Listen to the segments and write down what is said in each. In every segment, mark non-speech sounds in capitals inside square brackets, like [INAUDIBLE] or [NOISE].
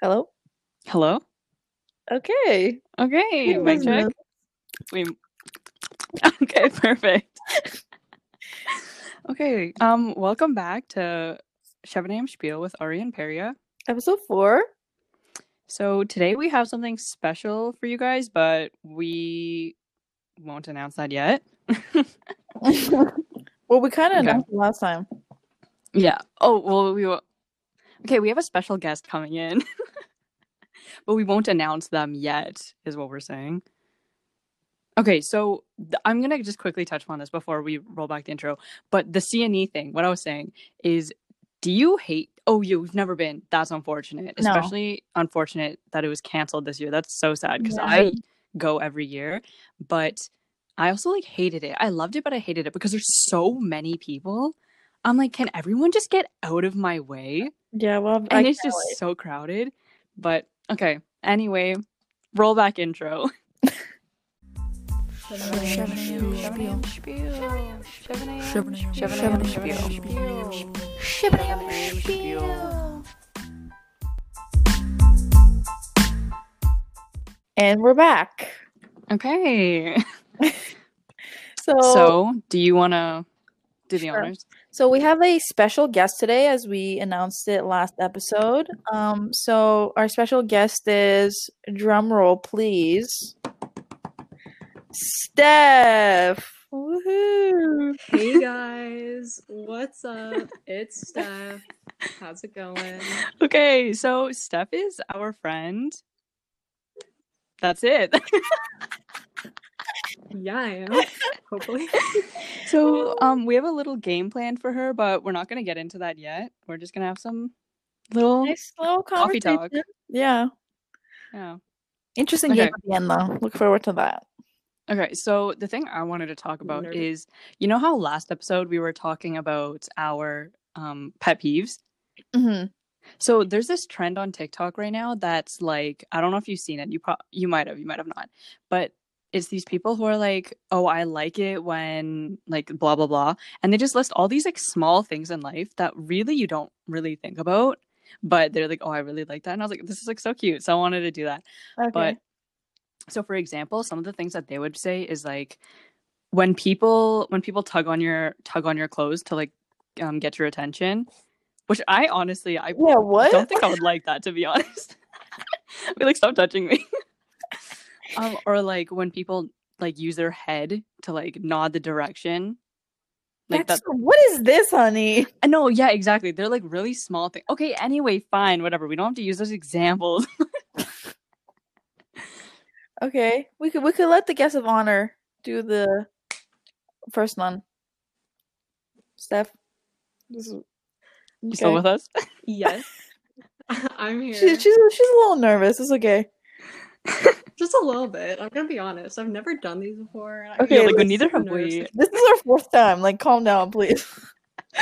Hello? Hello? Okay. Okay, mic check. We [LAUGHS] Okay, perfect. okay, um welcome back to 7 a.m. Spiel with Ari and Peria. Episode four. So today we have something special for you guys, but we won't announce that yet. [LAUGHS] well, we kind of Okay. announced it last time. Yeah. Oh, well, we will. Okay, we have a special guest coming in, [LAUGHS] but we won't announce them yet, is what we're saying. Okay, so th- I'm gonna just quickly touch on this before we roll back the intro. But the CNE thing, what I was saying is, do you hate? Oh, you've never been. That's unfortunate. No. Especially unfortunate that it was canceled this year. That's so sad because Yeah. I go every year, but I also like hated it. I loved it, but I hated it because there's so many people. I'm like, can everyone just get out of my way? Yeah, well, And I it's just wait. so crowded. But okay. Anyway, roll back intro. [LAUGHS] And we're back. Okay. [LAUGHS] So, So, do you want to do the Sure. honors? So we have a special guest today, as we announced it last episode. Um, so our special guest is drum roll, please. Steph. Woohoo! Hey [LAUGHS] guys, what's up? It's Steph. How's it going? Okay, so Steph is our friend. That's it. [LAUGHS] Yeah, I am. Hopefully. [LAUGHS] so, um, we have a little game plan for her, but we're not going to get into that yet. We're just going to have some little, Nice little Coffee talk. conversation. Yeah. yeah. Interesting Okay. game at the end, though. Look forward to that. Okay, so the thing I wanted to talk about Nerdy. is you know how last episode we were talking about our um pet peeves? hmm So there's this trend on TikTok right now that's like I don't know if you've seen it. You pro- you might have, you might have not. But it's these people who are like, "Oh, I like it when like blah blah blah." And they just list all these like small things in life that really you don't really think about, but they're like, "Oh, I really like that." And I was like, "This is like so cute." So I wanted to do that. Okay. But so for example, some of the things that they would say is like when people when people tug on your tug on your clothes to like um, get your attention, which I honestly I yeah, what? don't think I would like that to be honest. I'd [LAUGHS] be like, stop touching me. Um, or like when people like use their head to like nod the direction. Like That's, that what is this, honey? Uh, no, yeah, exactly. They're like really small things. Okay, anyway, fine, whatever. We don't have to use those examples. [LAUGHS] Okay, we could we could let the guest of honor do the first one. Steph, this is, You still with us? Yes. [LAUGHS] [LAUGHS] I'm here. She, she's she's a little nervous. It's okay. Just a little bit. I'm gonna be honest. I've never done these before. and I Okay, feel like, so neither have nervous. we. [LAUGHS] This is our fourth time. Like, calm down, please. [LAUGHS]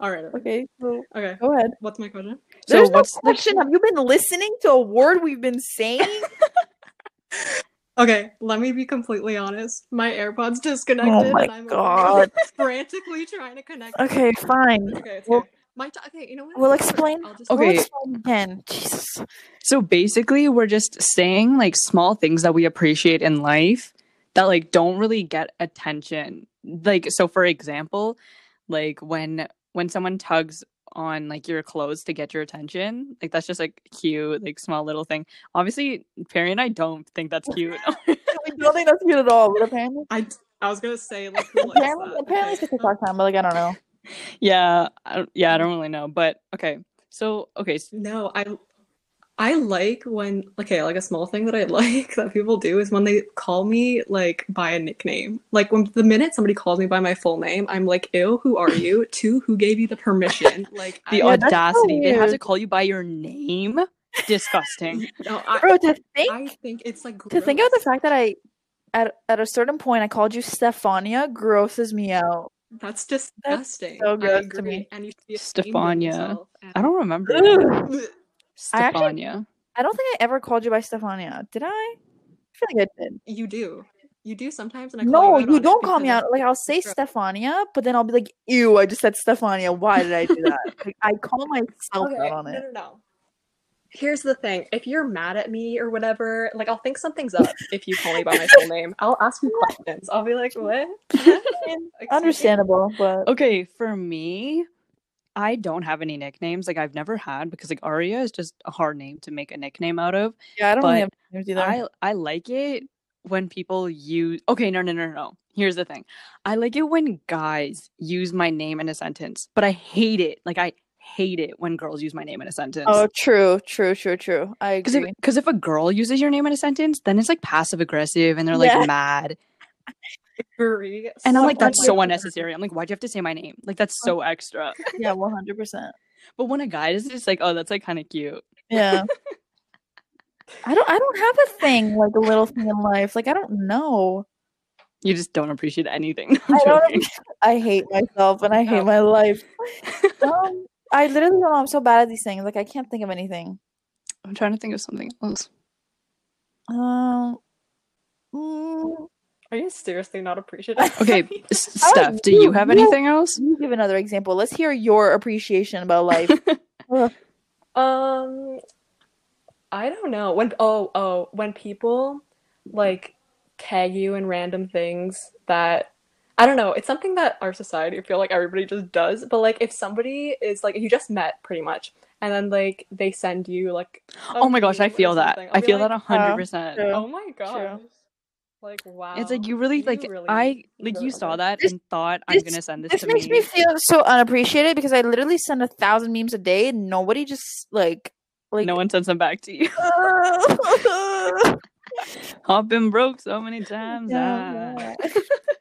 All right. Okay. Okay, so Okay. go ahead. What's my question? So There's what's no the. Have you been listening to a word we've been saying? [LAUGHS] Okay, let me be completely honest. My AirPods disconnected, oh my and I'm god. frantically trying to connect. them. Okay, fine. Okay. It's Well- okay. My t- okay. You know what? We'll explain. I'll just We'll Okay. explain again. Jesus. So basically, we're just saying like small things that we appreciate in life that like don't really get attention. Like so for example, like when when someone tugs on like your clothes to get your attention, like that's just like cute, like small little thing. Obviously, Perry and I don't think that's [LAUGHS] cute. [LAUGHS] We don't think that's cute at all, but apparently, I, I was gonna say like [LAUGHS] apparently, apparently it's Okay. a TikTok time, but like I don't know. Yeah, I, yeah, I don't mm-hmm. really know, but okay. So okay, s- No, I I like when okay, like a small thing that I [LAUGHS] like that people do is when they call me like by a nickname. Like when the minute somebody calls me by my full name, I'm like, ew, who are you? [LAUGHS] Two, who gave you the permission? Like the I, Yeah, so audacity. They have to call you by your name. Disgusting. [LAUGHS] no, I, Bro, to think I think it's like to think about the fact that I at at a certain point I called you Stefania grosses me out. That's disgusting. so I gross to agree. me. And you should be ashamed of Stefania. yourself. I don't remember. Ugh. Ugh. [LAUGHS] I actually- Stefania. I don't think I ever called you by Stefania. Did I? I feel like I did. You do. You do sometimes, and I call No, you, out you don't call me out. Like I'll say True. Stefania, but then I'll be like, "Ew, I just said Stefania. Why did I do that?" [LAUGHS] like, I call myself Okay, out on no, it. no, no. Here's the thing: if you're mad at me or whatever, like I'll think something's up. if you call me by my full [LAUGHS] name, I'll ask you questions. I'll be like, "What?" [LAUGHS] Understandable, but Okay, for me, I don't have any nicknames. Like I've never had because like Aria is just a hard name to make a nickname out of. yeah, I don't really have names either. I I like it when people use Okay, no no no no. Here's the thing. I like it when guys use my name in a sentence, but I hate it. Like I hate it when girls use my name in a sentence. oh, true, true, true, true. I Because if, agree. 'cause if a girl uses your name in a sentence, then it's like passive aggressive and they're like Yeah. mad. Agree. And I'm like, that's so unnecessary. I'm like, why'd you have to say my name? Like, that's so extra. yeah, one hundred percent. But when a guy is just like, oh, that's like kind of cute. Yeah. [LAUGHS] I don't. I don't have a thing like a little thing in life. Like I don't know. You just don't appreciate anything. [LAUGHS] I'm don't. I hate myself and I hate Oh. my life. [LAUGHS] Um, I literally don't know. I'm so bad at these things. Like I can't think of anything. I'm trying to think of something else. Um. mm, Are you seriously not appreciative? [LAUGHS] Okay, [LAUGHS] S- Steph, do you you? have You- anything else? you give another example. Let's hear your appreciation about life. [LAUGHS] Um, I don't know. When oh oh when people like tag you in random things that I don't know. It's something that our society I feel like everybody just does. But like if somebody is like you just met pretty much, and then like they send you like Oh my gosh, I feel that. I'll I be feel like, that a hundred percent. Oh my gosh. Like wow. It's like you really like really I like you saw that This- and thought I'm gonna send this, This to makes me. me feel so unappreciated because I literally send a thousand memes a day and nobody just like like no one sends them back to you. [LAUGHS] [LAUGHS] I've been broke so many times. Yeah, ah. yeah. [LAUGHS]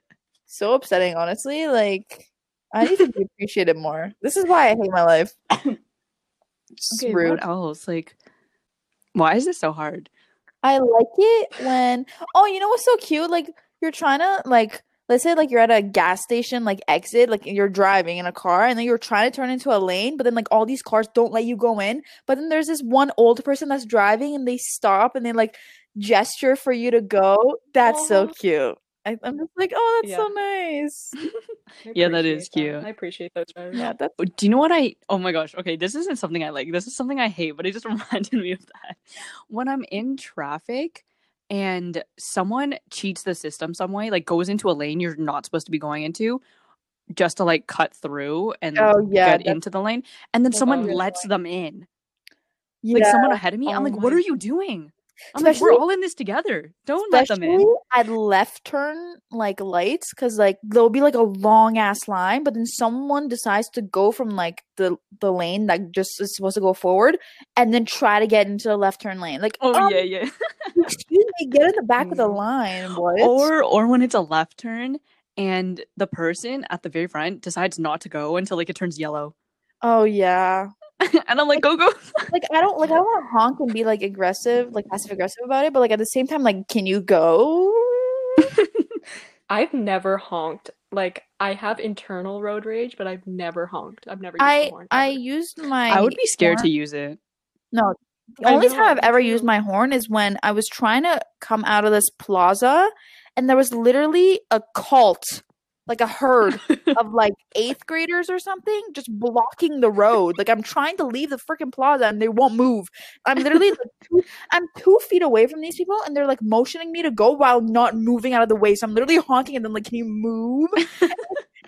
so upsetting, honestly. Like I need to be appreciated more. This is why I hate my life. [COUGHS] It's Okay, rude. what else? Like, why is this so hard? I like it when oh, you know what's so cute? Like you're trying to like let's say like you're at a gas station like exit like you're driving in a car and then you're trying to turn into a lane but then like all these cars don't let you go in but then there's this one old person that's driving and they stop and they like gesture for you to go that's so oh. cute I, i'm just like oh that's so nice [LAUGHS] Yeah, that is appreciate cute. I appreciate those guys. yeah that's Oh, Do you know what I? Oh my gosh. Okay, this isn't something I like. This is something I hate, but it just [LAUGHS] reminded me of that. When I'm in traffic and someone cheats the system some way, like goes into a lane you're not supposed to be going into, just to like cut through and oh yeah get into the lane, and then That's someone really lets them in, yeah like someone ahead of me. I'm Oh like, what my are you doing? I'm like, we're all in this together. Don't let them in. at left turn like lights because like there'll be like a long ass line but then someone decides to go from like the the lane that just is supposed to go forward and then try to get into the left turn lane like Oh um, yeah, yeah. excuse [LAUGHS] me get in the back of the Mm. line what or or when it's a left turn and the person at the very front decides not to go until like it turns yellow oh yeah [LAUGHS] and i'm like go go [LAUGHS] like i don't like i don't want to honk and be like aggressive like passive aggressive about it but like at the same time like can you go [LAUGHS] I've never honked. Like I have internal road rage, but I've never honked. I've never used i horn. i used my i would be scared horn- to use it No, the only time I've ever used my horn is when I was trying to come out of this plaza and there was literally a cult, like a herd [LAUGHS] of like eighth graders or something, just blocking the road. Like I'm trying to leave the freaking plaza and they won't move. I'm literally like two, I'm two feet away from these people and they're like motioning me to go while not moving out of the way. So I'm literally [LAUGHS] honking at them like, can you move? [LAUGHS]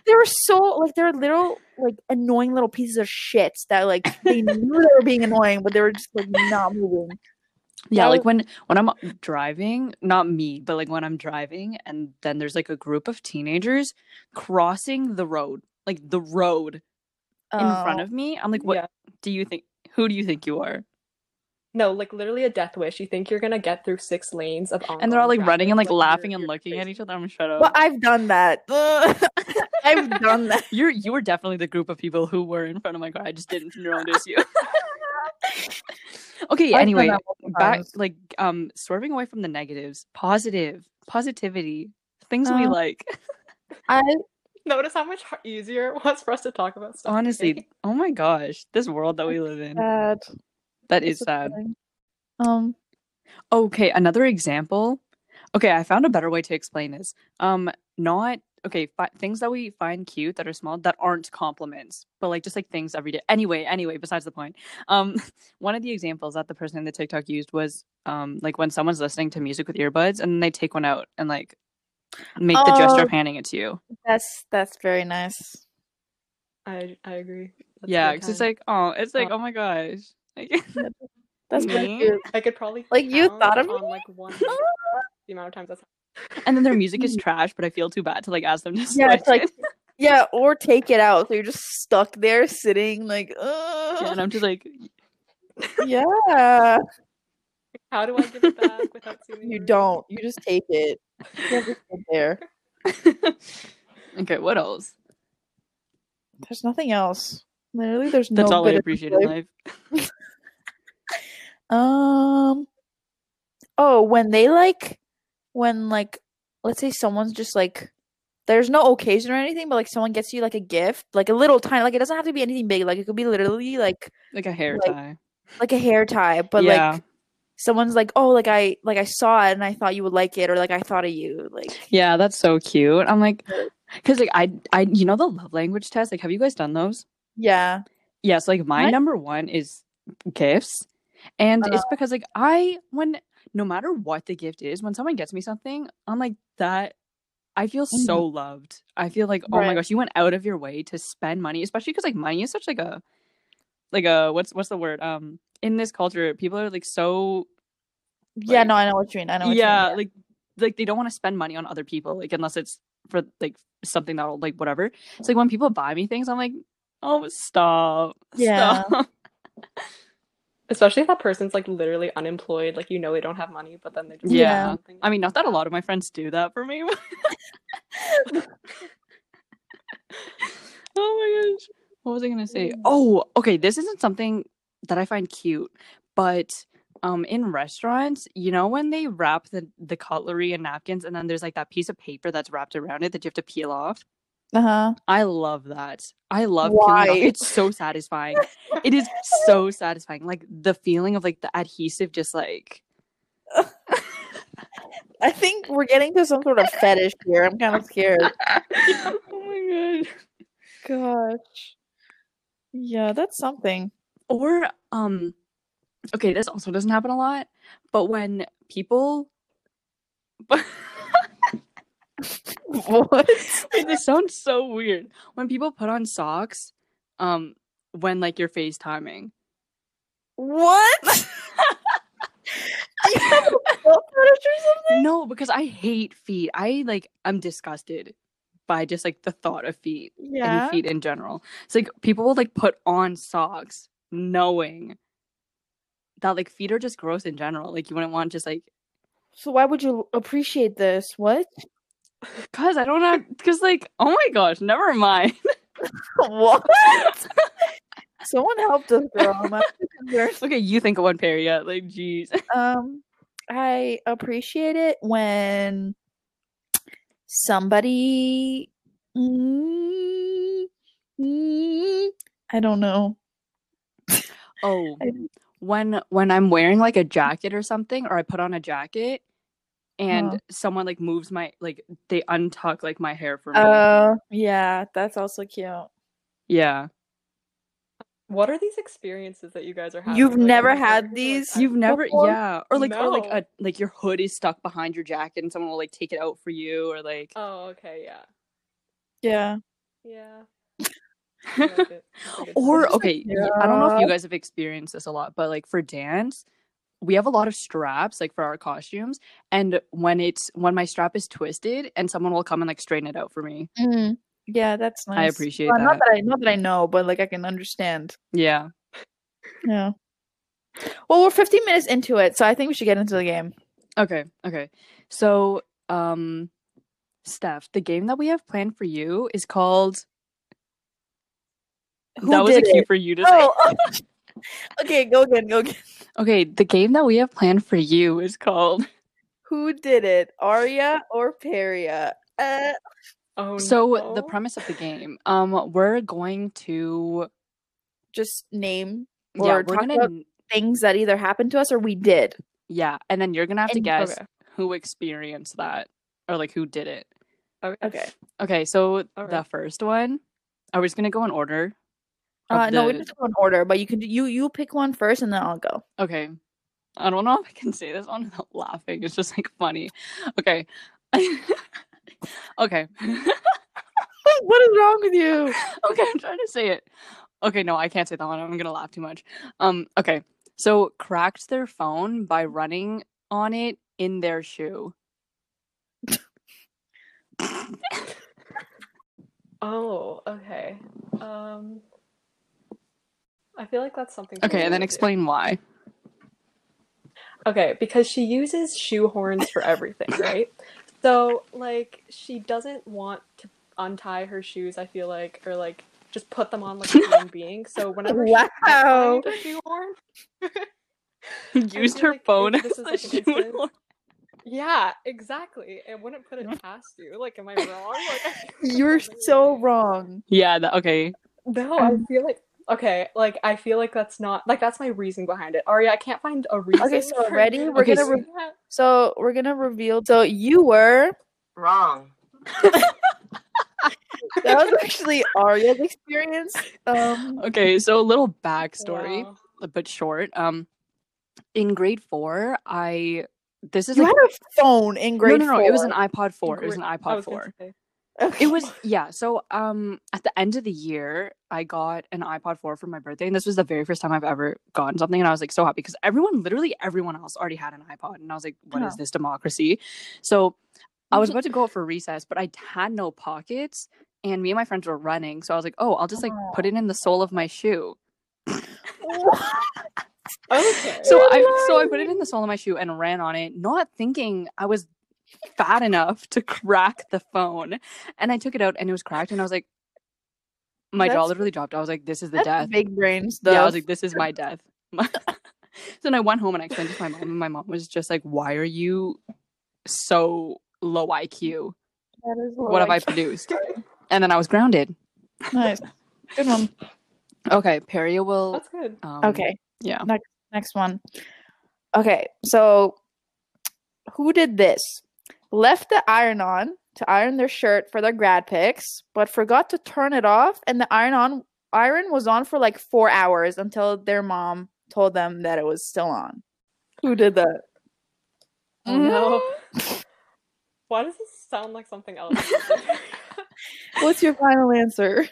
they were so like they're little like annoying little pieces of shit that like they knew they were being annoying, but they were just like not moving. Yeah like when when i'm driving not me but like when i'm driving and then there's like a group of teenagers crossing the road like the road in front Oh. of me i'm like what Yeah. do you think who do you think you are No, like literally a death wish. You think you're gonna get through six lanes of and they're all oncoming like running and like traffic, laughing and you're looking at each other i'm shut up Well, I've done that. [LAUGHS] [LAUGHS] I've done that. You're you were definitely the group of people who were in front of my car. I just didn't notice you. [LAUGHS] [LAUGHS] okay, I've anyway, back like um swerving away from the negatives, positive, positivity, things we Uh, like. I [LAUGHS] Notice how much easier it was for us to talk about stuff. Honestly, today. [LAUGHS] oh my gosh, this world that we live in. sad. That is sad. Um, Okay, another example Okay, I found a better way to explain this. Um, not okay. Fi- things that we find cute that are small that aren't compliments, but like just like things every day. Anyway, anyway, besides the point. Um, [LAUGHS] one of the examples that the person in the TikTok used was um like when someone's listening to music with earbuds and then they take one out and like make the gesture Oh. of handing it to you. That's that's very nice. I I agree. That's yeah, because it's like oh, it's like Uh, oh my gosh. Like, [LAUGHS] That's Me? cute. I could probably Like, you thought of on me? like one [LAUGHS] the amount of times that's and then their music is [LAUGHS] trash, but I feel too bad to like ask them to [LAUGHS] Yeah, it's like it. yeah, or take it out. So you're just stuck there sitting like, Yeah, and I'm just like, yeah. How do I give it back without [LAUGHS] seeming You rude? don't. You just take it. You have there. okay, what else? There's nothing else. Literally, there's That's no all I bit of appreciate in life. Um. Oh, when they like, when like, let's say someone's just like, there's no occasion or anything, but like someone gets you like a gift, like a little tiny, like it doesn't have to be anything big. Like it could be literally like Like a hair Like, tie. like a hair tie, but Yeah. like someone's like, oh, like I like I saw it and I thought you would like it, or like I thought of you, like Yeah, that's so cute. I'm like, because like I, I, you know the love language test. Like, have you guys done those? yeah, Yes. like my What? number one is gifts, and it's Uh. because like I, when no matter what the gift is, when someone gets me something, I'm like that. I feel so loved. I feel like oh my gosh, you went out of your way to spend money, especially because like money is such like a, like a what's what's the word? Um, in this culture, people are like so yeah. No, I know what you mean. I know. What yeah, you mean. like like they don't want to spend money on other people, like unless it's for like something that'll like whatever. It's like when people buy me things, I'm like, oh stop, Yeah. stop. [LAUGHS] Especially if that person's like literally unemployed, like you know they don't have money, but then they just Yeah. I mean, not that a lot of my friends do that for me. [LAUGHS] oh my gosh, what was I gonna say? Oh, okay, this isn't something that I find cute, but um in restaurants you know when they wrap the the cutlery and napkins and then there's like that piece of paper that's wrapped around it that you have to peel off Uh huh. I love that. I love peeling Why? off. It's so satisfying. it is so [LAUGHS] satisfying. Like the feeling of like the adhesive just like [LAUGHS] I think we're getting to some sort of fetish here. I'm kind of scared. [LAUGHS] oh my god. Gosh. Yeah, that's something. Or um okay, this also doesn't happen a lot, but when people [LAUGHS] What? This sounds so weird. When people put on socks, um, when like you're FaceTiming. What? [LAUGHS] you have a fetish or something? No, because I hate feet. I like I'm disgusted by just like the thought of feet Yeah. and feet in general. It's like people will like put on socks knowing that like feet are just gross in general. Like you wouldn't want just like So why would you appreciate this? What? Cause I don't know cause like oh my gosh, never mind. [LAUGHS] what? Someone help us, girl. [LAUGHS] Okay, you think of one pair yet. Like jeez. [LAUGHS] Um, I appreciate it when somebody. Mm, mm, I don't know. Oh, I- when when I'm wearing like a jacket or something, or I put on a jacket, and Huh. someone like moves my like they untuck like my hair for me. Uh, yeah, that's also cute. yeah, What are these experiences that you guys are having? You've Like, never had "Oh, these? You've never before? yeah, or like or like a like your hood is stuck behind your jacket and someone will like take it out for you, or like Oh, okay, yeah, Yeah. yeah. [LAUGHS] Like it. It's or time. okay, I don't know if you guys have experienced this a lot, but like for dance. We have a lot of straps like for our costumes, and when it's when my strap is twisted, and someone will come and like straighten it out for me. Mm, yeah, that's nice. I appreciate Well, Not that. that I not that I know, but like I can understand. Yeah. Yeah. Well, we're 15 minutes into it, so I think we should get into the game. Okay, okay. So, um, Steph, the game that we have planned for you is called. Who that was a cue it? for you to say. [LAUGHS] Okay. Go again. Go again. Okay, the game that we have planned for you is called. Who did it, Arya or Peria? Uh, Oh, So the premise of the game, um, we're going to. just name Yeah, we're talk gonna. about things that either happened to us or we did. Yeah, and then you're gonna have to And- guess Okay. who experienced that or like who did it. Okay. Okay. Okay, so All the first one, are we just gonna go in order? Of Uh, no, we the- just go in order, but you can you you pick one first and then I'll go. Okay. I don't know if I can say this one without [LAUGHS] laughing. It's just like funny. Okay. [LAUGHS] okay. [LAUGHS] what is wrong with you? okay, I'm trying to say it. Okay, no, I can't say that one. I'm gonna laugh too much. Um, okay. So cracked their phone by running on it in their shoe. Oh, okay. Um, I feel like that's something. Okay, and then totally explain why. Okay, because she uses shoehorns for everything, [LAUGHS] right? So, like, she doesn't want to untie her shoes, I feel like, or like just put them on like a human [LAUGHS] being. So whenever she can't Wow. find a shoehorn, [LAUGHS] Used her like phone as a like shoehorn. yeah, exactly. It wouldn't put it past you. Like, am I wrong? Like, I You're so wrong. Yeah, that, okay. No, I feel like okay, like I feel like that's not like that's my reason behind it. Aria, I can't find a reason. Okay, so for ready? We're Okay, gonna so- re- so we're gonna reveal. So you were Wrong. [LAUGHS] that was actually Arya's experience. Um, Okay, so a little backstory, Wow. but short. Um in grade four, I this is you like had a phone in grade no, no, no. four. It was an iPod four. It was an iPod four. say. Okay. It was yeah. So um, at the end of the year, I got an iPod four for my birthday, and this was the very first time I've ever gotten something, and I was like so happy because everyone, literally everyone else, already had an iPod, and I was like, "What is Huh. this democracy?" So I was about to go out for recess, but I had no pockets, and me and my friends were running, so I was like, "Oh, I'll just like put it in the sole of my shoe." [LAUGHS] Okay. So I so I put it [LAUGHS] in the sole of my shoe and ran on it, not thinking I was fat enough to crack the phone. And I took it out and it was cracked, and I was like, my jaw literally dropped. I was like, this is the death. big brain stuff. Yeah, I was like, this is my death. [LAUGHS] so then I went home and I explained to my mom, and my mom was just like, why are you so low IQ? That is What have I produced? [LAUGHS] And then I was grounded. Nice. Good one. Okay, Peria will. That's good. Um, Okay. Yeah. Next, Next one. Okay, so who did this? Left the iron on to iron their shirt for their grad pics, but forgot to turn it off, and the iron on iron was on for like four hours until their mom told them that it was still on. Who did that? Oh no. [LAUGHS] Why does this sound like something else? [LAUGHS] What's your final answer?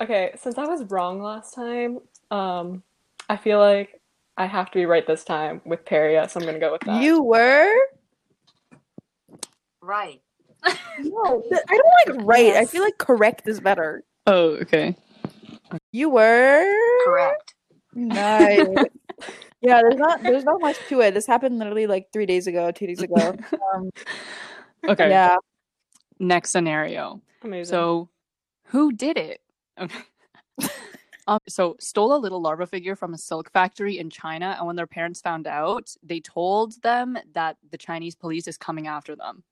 okay, since I was wrong last time, um, I feel like I have to be right this time with Peria, so I'm gonna go with that. You were Right. no. th- I don't like right. I feel like correct is better. Oh, okay. You were Correct. Nice. [LAUGHS] yeah, there's not there's not much to it. This happened literally like three days ago, two days ago. Um, [LAUGHS] Okay. Yeah. Next scenario. Amazing. So, who did it? Okay. [LAUGHS] um, so, stole a little larva figure from a silk factory in China, and when their parents found out, they told them that the Chinese police is coming after them.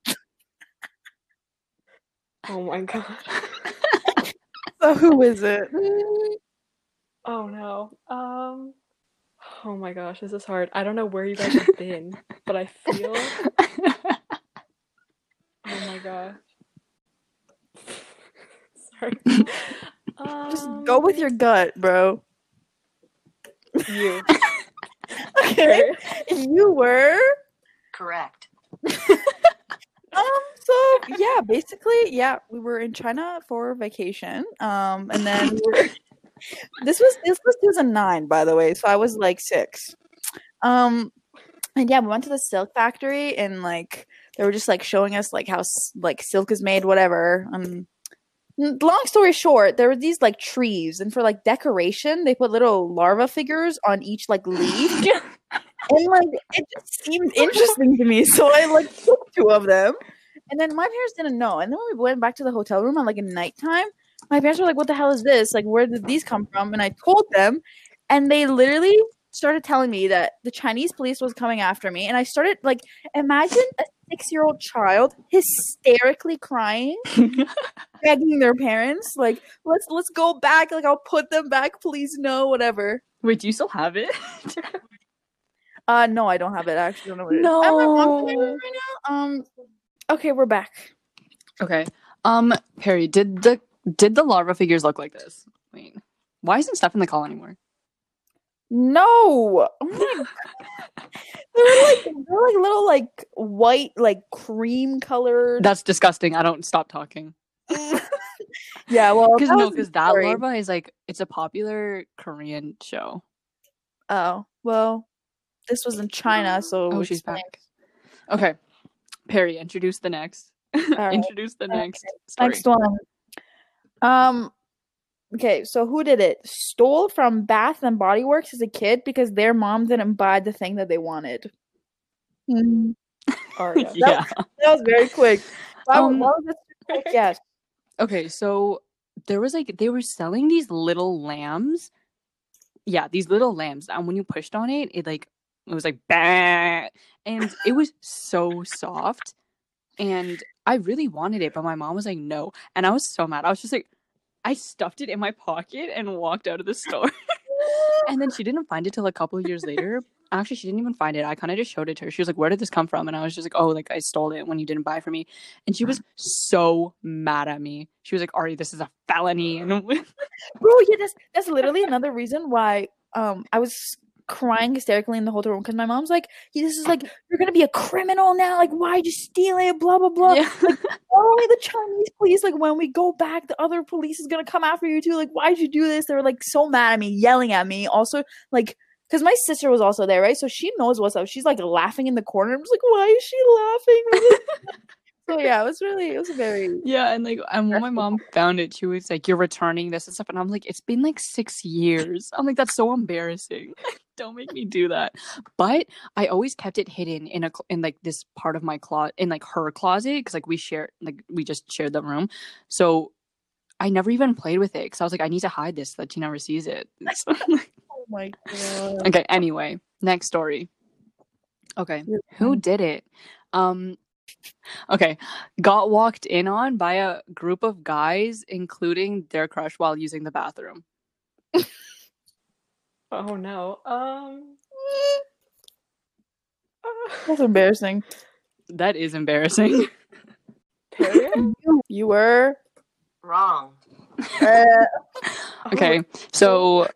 Oh my god. [LAUGHS] So who is it? [LAUGHS] Oh no. Um. Oh my gosh, this is hard. I don't know where you guys have been, but I feel. [LAUGHS] Oh my gosh. Sorry. Just go with Um, your gut, bro. you. Okay. You were Correct. um so [LAUGHS] yeah, basically, yeah, we were in China for vacation. Um and then we were- [LAUGHS] this was this was 2009 by the way, so I was like 6. Um and yeah, we went to the silk factory and like they were just like showing us like how s- like silk is made whatever. Um long story short, there were these like trees and for like decoration, they put little larva figures on each like leaf. [LAUGHS] and like it just seemed interesting to me, so I like took two of them. And then my parents didn't know. And then when we went back to the hotel room at like at nighttime, my parents were like, "What the hell is this? Like, where did these come from?" And I told them, and they literally started telling me that the Chinese police was coming after me. And I started like, imagine a six-year-old child hysterically crying, [LAUGHS] begging their parents, like, "Let's let's go back. Like, I'll put them back. Please, no, whatever." Wait, do you still have it? [LAUGHS] Uh, no, I don't have it. I actually don't know what it is. I'm- I'm- I'm No. right now. Um, okay, we're back. Okay. Um, Perry, did the did the larva figures look like this? Wait, why isn't Steph in the call anymore? No, oh my [LAUGHS] God. they were like they were like little like white like cream colored. That's disgusting. I don't stop talking. [LAUGHS] yeah, well, Because no, because that larva is like it's a popular Korean show. Oh well, this was in China, so Oh, she's back. Okay, Perry, introduce the next. [LAUGHS] right. introduce the Okay. next story. Next one. Um. Okay, so who did it? Stole from Bath and Body Works as a kid because their mom didn't buy the thing that they wanted. [LAUGHS] Aria. [LAUGHS] That, yeah. that was very quick. Why, Um, was quick? Yes. Okay, so there was like they were selling these little lambs. Yeah, these little lambs. And when you pushed on it, it like it was like bah, and it was so soft. And I really wanted it, but my mom was like, no. And I was so mad. I was just like, I stuffed it in my pocket and walked out of the store. [LAUGHS] and then she didn't find it till a couple of years later. Actually, she didn't even find it. I kind of just showed it to her. She was like, "Where did this come from?" And I was just like, "Oh, like I stole it when you didn't buy for me." And she was [SIGHS] so mad at me. She was like, "Ari, this is a felony." And [LAUGHS] Bro, yeah, that's that's literally another reason why um I was crying hysterically in the hotel room because my mom's like, "This is like you're gonna be a criminal now. Like, why'd you steal it? Blah blah blah." yeah. Only the Chinese police. Like, when we go back, the other police is gonna come after you too. Like, why'd you do this? They were like so mad at me, yelling at me. Also, like. Because my sister was also there, right? So she knows what's up. She's like laughing in the corner. I'm just like, why is she laughing? [LAUGHS] so yeah, it was really, it was very. Yeah, and like, and when my mom found it, she was like, "You're returning this and stuff," and I'm like, "It's been like six years." I'm like, "That's so embarrassing. Don't make me do that." But I always kept it hidden in a in like this part of my closet, in like her closet, because like we share, like we just shared the room, so I never even played with it because I was like, I need to hide this so that she never sees it. [LAUGHS] So, [LAUGHS] Oh my god. okay. Anyway, next story. Okay, You're who did it? Um okay, got walked in on by a group of guys including their crush while using the bathroom. Oh no. Um. That's embarrassing. That is embarrassing. [LAUGHS] You, you were. Wrong. Uh, [LAUGHS] okay. So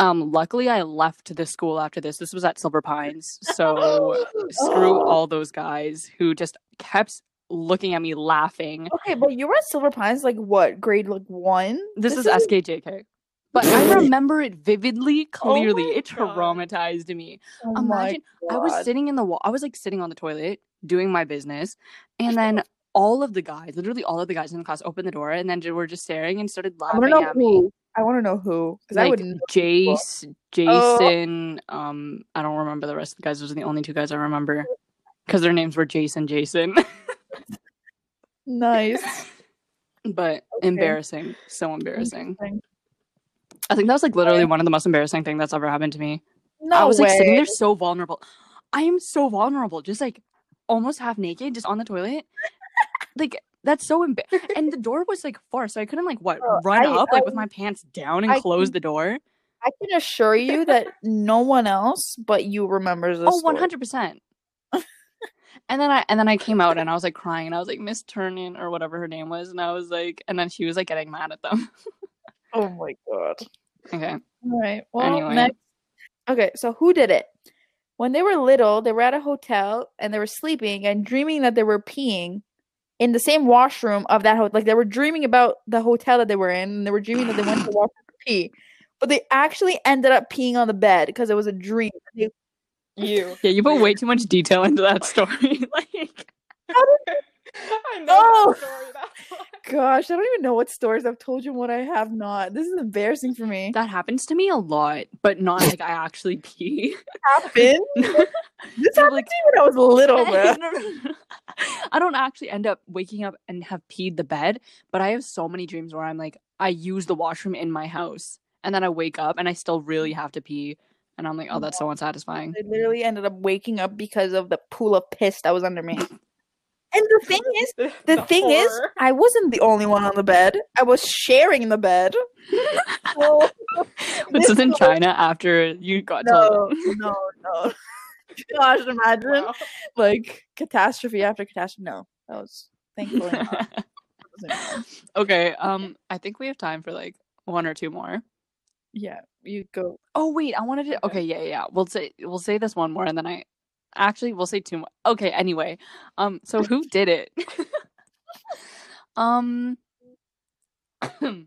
um luckily I left the school after this. This was at Silver Pines. So [GASPS] screw Oh. all those guys who just kept looking at me laughing. okay, but you were at Silver Pines, like what grade? Like one. This, is SKJK. But I remember it vividly, clearly. my it God. traumatized me. Oh Imagine I was sitting in the wall. I was like sitting on the toilet doing my business, and then [LAUGHS] all of the guys, literally all of the guys in the class, opened the door and then were just staring and started laughing I want to know at me. who. I want to know who because I wouldn't. Jace, Oh. Jason. Um, I don't remember the rest of the guys. Those are the only two guys I remember because their names were Jason, Jason. Nice. [LAUGHS] but Okay. embarrassing, so embarrassing. I think that was like literally one of the most embarrassing thing that's ever happened to me. No I was way. like sitting there so vulnerable. I am so vulnerable, just like almost half naked, just on the toilet. [LAUGHS] like that's so embar. and the door was like far, so I couldn't like what Oh, run I- up like with um, my pants down and I close can- the door. I can assure you that no one else but you remembers this. Oh, 100 percent. And then I and then I came out and I was like crying and I was like Miss Turnin or whatever her name was and I was like and then she was like getting mad at them. Oh my god. Okay. All right. Well, Anyway. next. Okay, so who did it? When they were little, they were at a hotel and they were sleeping and dreaming that they were peeing in the same washroom of that hotel. Like they were dreaming about the hotel that they were in, and they were dreaming that they went to the washroom to pee. But they actually ended up peeing on the bed because it was a dream. They- You. Yeah, you put way too much detail into that story. [LAUGHS] like [LAUGHS] I know Oh. story. [LAUGHS] [LAUGHS] Gosh, I don't even know what stories I've told you and what I have not. This is embarrassing for me. that happens to me a lot, but not like I actually pee. happened. No, This No, happened like- to me when I was little, man. no, no, no. I don't actually end up waking up and have peed the bed, but I have so many dreams where I'm like, I use the washroom in my house, and then I wake up and I still really have to pee, and I'm like, oh, that's so unsatisfying. I literally ended up waking up because of the pool of piss that was under me. And the thing is, [LAUGHS] the, thing is. I wasn't the only one on the bed. I was sharing the bed. [LAUGHS] So, This is in China after you got no, told. no, no. [LAUGHS] Gosh, imagine Wow. like catastrophe after catastrophe. No, that was thankfully not. That wasn't good. okay. Um, I think we have time for like one or two more. Yeah, you go. Oh wait, I wanted to. Okay. Okay, yeah, yeah. We'll say we'll say this one more, and then I actually we'll say two more. Okay. Anyway, um, so who did it? [LAUGHS] um. [COUGHS] okay.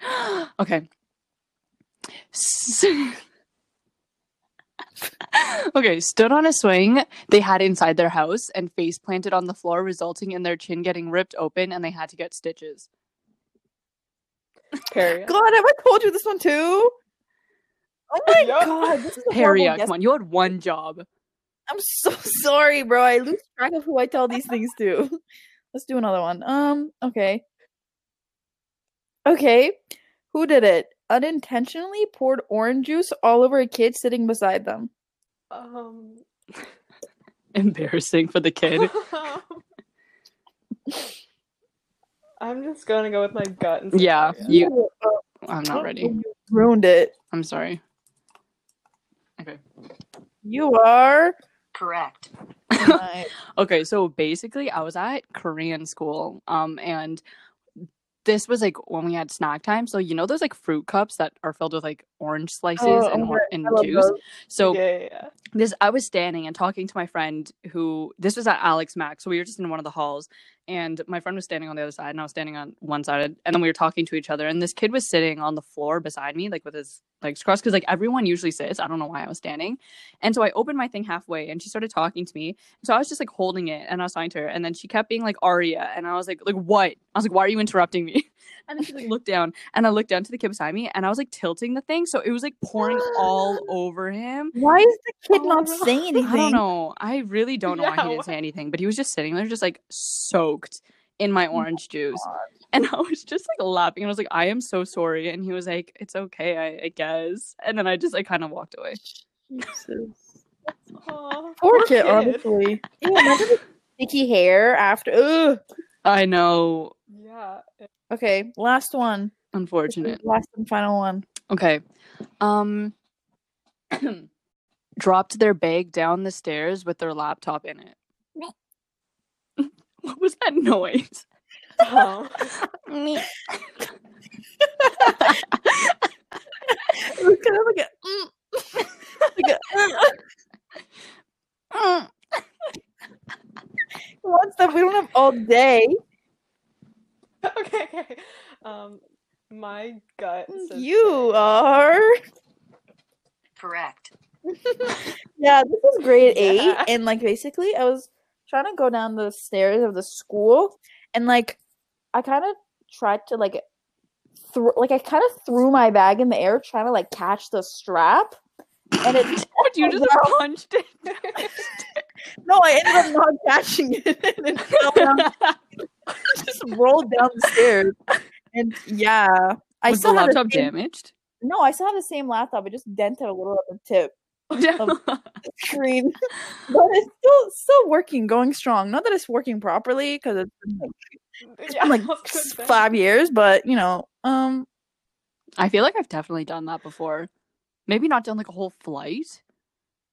[GASPS] Okay. S- [LAUGHS] okay, stood on a swing they had inside their house and face planted on the floor, resulting in their chin getting ripped open and they had to get stitches. Period. God, have I told you this one too? Oh my Yup. god, this is a horrible guess. come on, you had one job. I'm so [LAUGHS] sorry, bro. I lose track of who I tell these things to. [LAUGHS] Let's do another one. Um, okay. Okay. Who did it? Unintentionally poured orange juice all over a kid sitting beside them. Um, [LAUGHS] Embarrassing for the kid. I'm just gonna go with my gut. And Yeah, you. I'm not ready. you ruined it. I'm sorry. Okay. You are. Correct. Right. [LAUGHS] Okay, so basically, I was at Korean school, um, and this was like when we had snack time. So you know those like fruit cups that are filled with like orange slices Oh, and, oh or- and juice. those. So yeah, yeah, yeah. this I was standing and talking to my friend who this was at Alex Mac, so we were just in one of the halls, and my friend was standing on the other side, and I was standing on one side, and then we were talking to each other, and this kid was sitting on the floor beside me, like with his legs crossed, because like everyone usually sits. I don't know why I was standing, and so I opened my thing halfway, and she started talking to me, so I was just like holding it, and I was talking to her, and then she kept being like Aria, and I was like, like what? I was like, why are you interrupting me? [LAUGHS] And then she like looked down, and I looked down to the kid beside me, and I was like tilting the thing, so it was like pouring all [GASPS] over him. Why is the kid Oh not saying anything? [LAUGHS] I don't know. I really don't know why he didn't say anything, but he was just sitting there, just like soaked in my orange juice. God. And I was just like laughing. I was like, I am so sorry. And he was like, It's okay, I, I guess. And then I just like kind of walked away. Jesus. Aw, Poor kid, honestly. [LAUGHS] Ew, imagine the sticky hair after. Ugh. I know. Yeah. Okay, last one. Unfortunate. Last and final one. Okay. Um [CLEARS THROAT] dropped their bag down the stairs with their laptop in it. What was that noise? Oh. Me. [LAUGHS] it was kind of like a. mm. [LAUGHS] like a Mm. one stuff we don't have all day. okay, okay. Um, my gut. says You Harriet. are. Correct. [LAUGHS] Yeah, this was grade eight, Yeah. and like basically, I was trying to go down the stairs of the school, and like I kind of tried to like throw, like I kind of threw my bag in the air, trying to like catch the strap, and it [LAUGHS] What you just No. [LAUGHS] punched it? no, I ended up not catching it, [LAUGHS] and it down, just rolled down the stairs, and yeah, I was the still have laptop same, damaged? No, I still have the same laptop. It just dented a little at the tip. [LAUGHS] screen, but it's still still working, going strong. Not that it's working properly because it's been like, it's Yeah, been like I was gonna s- say. five years, but you know, um, I feel like I've definitely done that before. Maybe not done like a whole flight.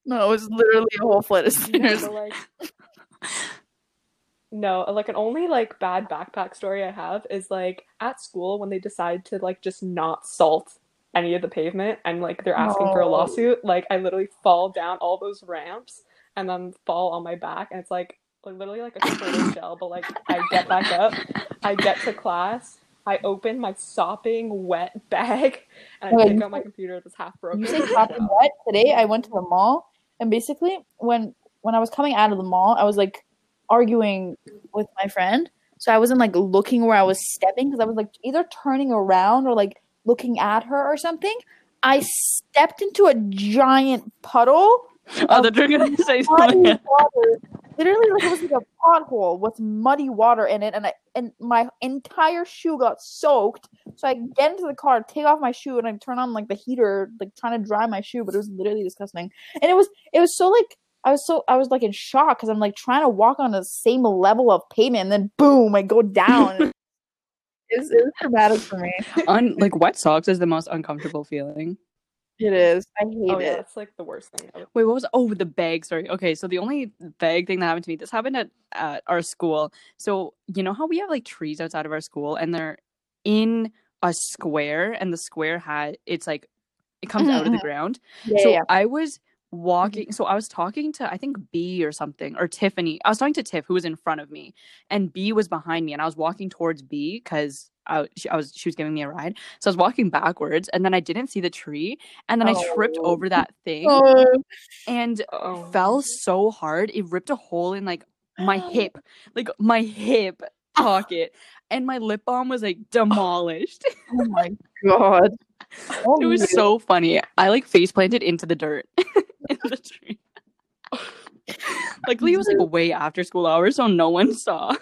no, it was literally a whole flight of [LAUGHS] stairs. like, [LAUGHS] no, like an only like bad backpack story I have is like at school when they decide to like just not salt any of the pavement and like they're asking for a lawsuit. Like I literally fall down all those ramps and then fall on my back and it's like like literally like a turtle shell. But like I get back up, I get to class. I open my sopping wet bag and I pick you up my computer that's half broken. You say and top sit and down. wet. Today, I went to the mall, and basically, when when I was coming out of the mall, I was like arguing with my friend. So I wasn't like looking where I was stepping because I was like either turning around or like looking at her or something. I stepped into a giant puddle Oh, they're gonna say something. water. Literally, like it was like a pothole with muddy water in it, and I and my entire shoe got soaked. So I get into the car, take off my shoe, and I turn on like the heater, like trying to dry my shoe, but it was literally disgusting. And it was it was so like I was so I was like in shock because I'm like trying to walk on the same level of pavement, and then boom, I go down. It, was, it was traumatic for me. Un- like wet socks is the most uncomfortable feeling. It is. I hate Oh yeah, it. that's like the worst thing. Ever. Wait, what was? Oh, the bag. Sorry. Okay, so the only bag thing that happened to me. This happened at at our school. So you know how we have like trees outside of our school, and they're in a square, and the square had it's like it comes out of the Mhm, ground. Yeah, so yeah. I was walking. Mm-hmm. So I was talking to I think B or something or Tiffany. I was talking to Tiff, who was in front of me, and B was behind me, and I was walking towards B because I, she, I was she was giving me a ride. So I was walking backwards, and then I didn't see the tree, and then I tripped Oh. over that thing Oh, and Oh. fell so hard it ripped a hole in like my [GASPS] hip, like my hip pocket, and my lip balm was like demolished. oh my [LAUGHS] god. Oh, it was so funny. I like face planted into the dirt [LAUGHS] [LAUGHS] in the tree. Luckily, it was like [LAUGHS] way after school hours, so no one saw.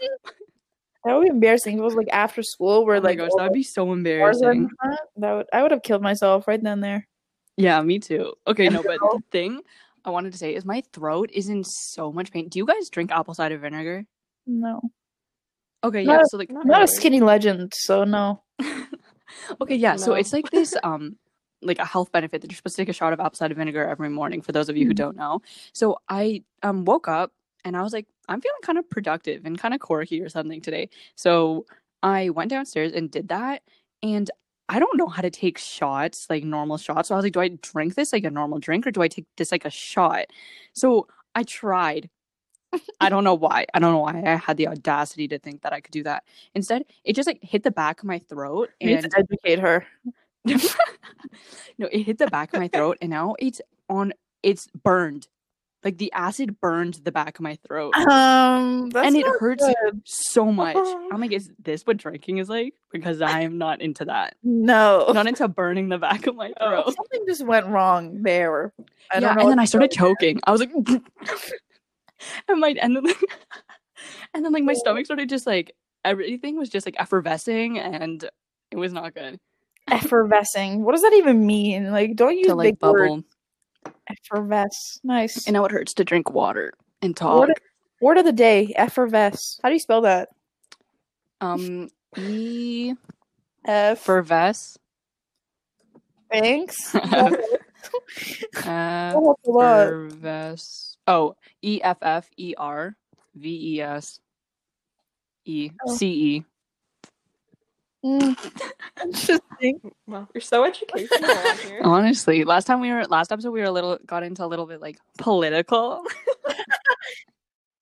That would be embarrassing. If it was like after school, where oh like gosh, that'd be so cars are in embarrassing. front, That would I would have killed myself right then there. Yeah, me too. Okay, no, but the [LAUGHS] thing I wanted to say is my throat is in so much pain. Do you guys drink apple cider vinegar? No, Okay, yeah. Not- So like, not I'm not a skinny legend, so no. okay, yeah. So it's like this, um, like a health benefit that you're supposed to take a shot of apple cider vinegar every morning. For those of you who Mhm. don't know, so I um woke up and I was like, I'm feeling kind of productive and kind of quirky or something today. So I went downstairs and did that, and I don't know how to take shots like normal shots. So I was like, do I drink this like a normal drink or do I take this like a shot? So I tried. I don't know why. I don't know why I had the audacity to think that I could do that. Instead, it just like hit the back of my throat and educate her. [LAUGHS] no, it hit the back of my throat and now it's on it's burned. Like the acid burned the back of my throat. Um, that's and it hurts good. so much. Oh. I'm like, is this what drinking is like? Because I am not into that. No, Not into burning the back of my Oh. throat. something just went wrong there. I yeah, don't know. and then I started choking. I was like, [LAUGHS] and my and then [LAUGHS] and then like my stomach started just like everything was just like effervescing, and it was not good effervescing. What does that even mean? Like, don't use to like big words. bubble. Effervesce. Nice. And now it hurts to drink water and talk. Word, word of the day. Effervesce. How do you spell that? Um, e F. fervesce. Thanks. [LAUGHS] [LAUGHS] Uh, That helps a lot. Fervesce. Oh, E F F E R V E S E Oh. C E. Mm. [LAUGHS] Interesting. Wow, you're so educational on [LAUGHS] here. Honestly, last time we were last episode we were a little got into a little bit like political. [LAUGHS]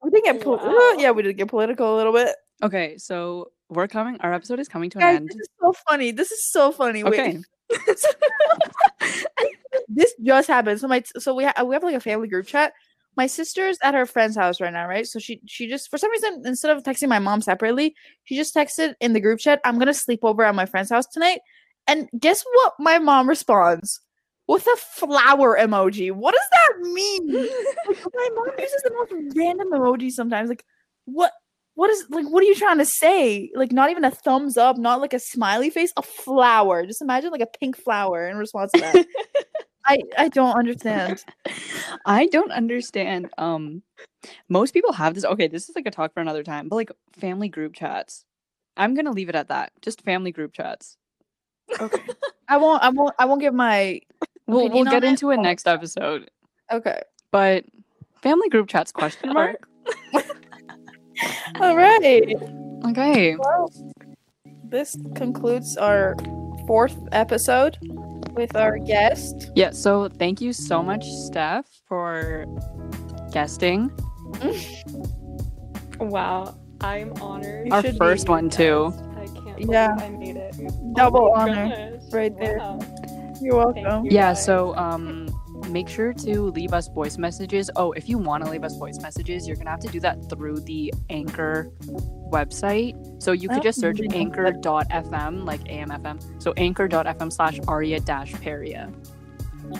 We did get pol- Wow. yeah, we did get political a little bit. Okay, so we're coming. Our episode is coming to an end. this is so funny. This is so funny. Wait, Okay. this just happened. So my so we ha- we have like a family group chat. My sister's at her friend's house right now, right? So she she just for some reason instead of texting my mom separately, she just texted in the group chat, "I'm gonna sleep over at my friend's house tonight." And guess what? My mom responds with a flower emoji. What does that mean? [LAUGHS] Like, my mom uses the most random emojis sometimes. Like, what? What is like? What are you trying to say? Like, not even a thumbs up, not like a smiley face, a flower. Just imagine like a pink flower in response to that. [LAUGHS] I I don't understand. [LAUGHS] I don't understand. Um, most people have this. Okay, this is like a talk for another time. But like family group chats, I'm gonna leave it at that. Just family group chats. Okay, [LAUGHS] I won't. I won't. I won't give my. We'll we'll get it? into it next episode. Okay. But family group chats question mark. [LAUGHS] All right. Okay. Well, this concludes our fourth episode with our guest. Yeah. So thank you so much, Steph, for guesting. [LAUGHS] Wow, I'm honored. Our first be. one too. I can't believe Yeah. I made it. Double Oh honor goodness. right there. Wow. You're welcome. you. Yeah, guys. so um make sure to leave us voice messages. Oh, if you want to leave us voice messages, you're going to have to do that through the Anchor website. So you could just search anchor.fm like AMFM. So anchor.fm slash aria dash peria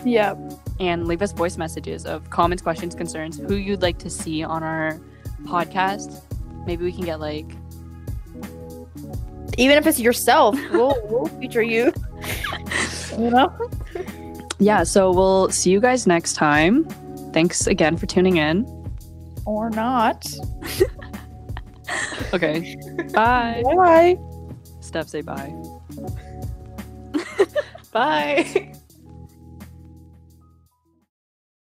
Yeah. and leave us voice messages of comments, questions, concerns, who you'd like to see on our podcast. Maybe we can get like Even if it's yourself, we'll we'll feature you. [LAUGHS] you know. Yeah, so we'll see you guys next time. Thanks again for tuning in. Or not. [LAUGHS] Okay. Bye. Bye. Steph say bye. [LAUGHS] Bye. [LAUGHS]